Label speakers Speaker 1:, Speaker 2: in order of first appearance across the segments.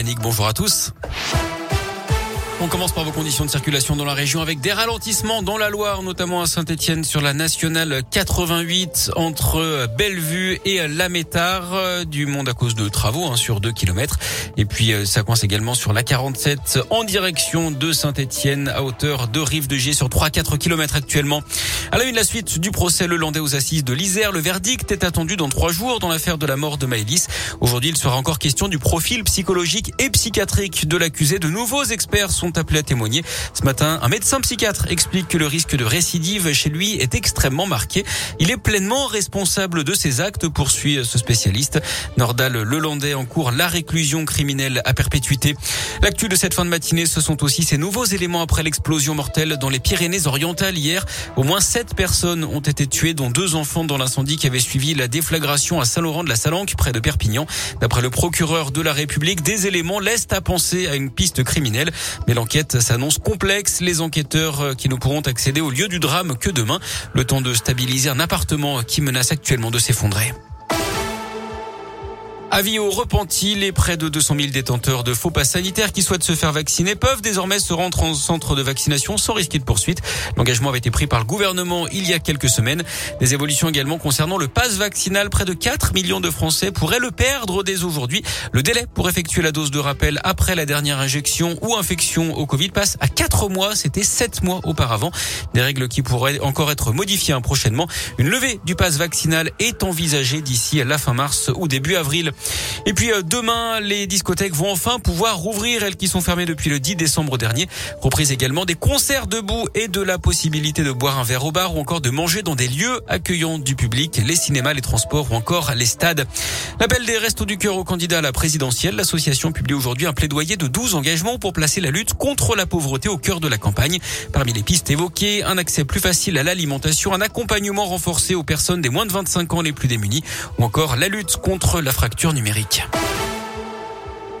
Speaker 1: Annick, bonjour à tous. On commence par vos conditions de circulation dans la région avec des ralentissements dans la Loire, notamment à Saint-Etienne sur la nationale 88 entre Bellevue et la Métard. Du monde à cause de travaux hein, sur 2 km. Et puis euh, ça coince également sur la 47 en direction de Saint-Etienne à hauteur de Rive de Gier sur 3-4 km actuellement. À la une, la suite du procès le landais aux assises de l'Isère. Le verdict est attendu dans trois jours dans l'affaire de la mort de Maëlys. Aujourd'hui, il sera encore question du profil psychologique et psychiatrique de l'accusé. De nouveaux experts sont appelé à témoigner. Ce matin, un médecin psychiatre explique que le risque de récidive chez lui est extrêmement marqué. Il est pleinement responsable de ses actes, poursuit ce spécialiste. Nordal Lelandais en cours la réclusion criminelle à perpétuité. L'actu de cette fin de matinée, ce sont aussi ces nouveaux éléments après l'explosion mortelle dans les Pyrénées-Orientales hier. Au moins sept personnes ont été tuées, dont deux enfants dans l'incendie qui avait suivi la déflagration à Saint-Laurent de la Salanque, près de Perpignan. D'après le procureur de la République, des éléments laissent à penser à une piste criminelle. Mais L'enquête s'annonce complexe. Les enquêteurs euh, qui ne pourront accéder au lieu du drame que demain. Le temps de stabiliser un appartement qui menace actuellement de s'effondrer. Avis aux repentis, les près de 200 000 détenteurs de faux passes sanitaires qui souhaitent se faire vacciner peuvent désormais se rendre en centre de vaccination sans risquer de poursuite. L'engagement avait été pris par le gouvernement il y a quelques semaines. Des évolutions également concernant le pass vaccinal. Près de 4 millions de Français pourraient le perdre dès aujourd'hui. Le délai pour effectuer la dose de rappel après la dernière injection ou infection au Covid passe à 4 mois. C'était 7 mois auparavant. Des règles qui pourraient encore être modifiées prochainement. Une levée du pass vaccinal est envisagée d'ici à la fin mars ou début avril. Et puis euh, demain, les discothèques vont enfin pouvoir rouvrir, elles qui sont fermées depuis le 10 décembre dernier. Reprise également des concerts debout et de la possibilité de boire un verre au bar ou encore de manger dans des lieux accueillants du public, les cinémas, les transports ou encore les stades. L'appel des Restos du Cœur au candidat à la présidentielle, l'association publie aujourd'hui un plaidoyer de 12 engagements pour placer la lutte contre la pauvreté au cœur de la campagne. Parmi les pistes évoquées, un accès plus facile à l'alimentation, un accompagnement renforcé aux personnes des moins de 25 ans les plus démunies ou encore la lutte contre la fracture numérique.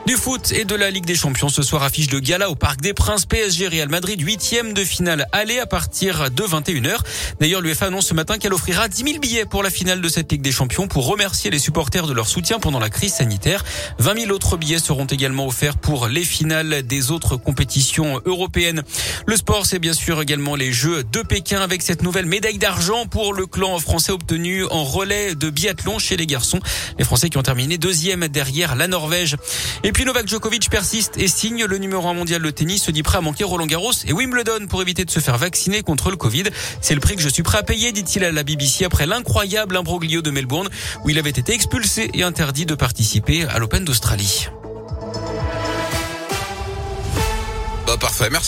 Speaker 1: Du foot et de la Ligue des Champions ce soir affiche de gala au Parc des Princes PSG Real Madrid huitième de finale aller à partir de 21h. D'ailleurs l'UEFA annonce ce matin qu'elle offrira 10 000 billets pour la finale de cette Ligue des Champions pour remercier les supporters de leur soutien pendant la crise sanitaire. 20 000 autres billets seront également offerts pour les finales des autres compétitions européennes. Le sport c'est bien sûr également les Jeux de Pékin avec cette nouvelle médaille d'argent pour le clan français obtenu en relais de biathlon chez les garçons. Les Français qui ont terminé deuxième derrière la Norvège. Puis Novak Djokovic persiste et signe le numéro 1 mondial de tennis, se dit prêt à manquer Roland Garros et Wimbledon pour éviter de se faire vacciner contre le Covid. C'est le prix que je suis prêt à payer, dit-il à la BBC après l'incroyable imbroglio de Melbourne où il avait été expulsé et interdit de participer à l'Open d'Australie.
Speaker 2: Bah parfait, merci.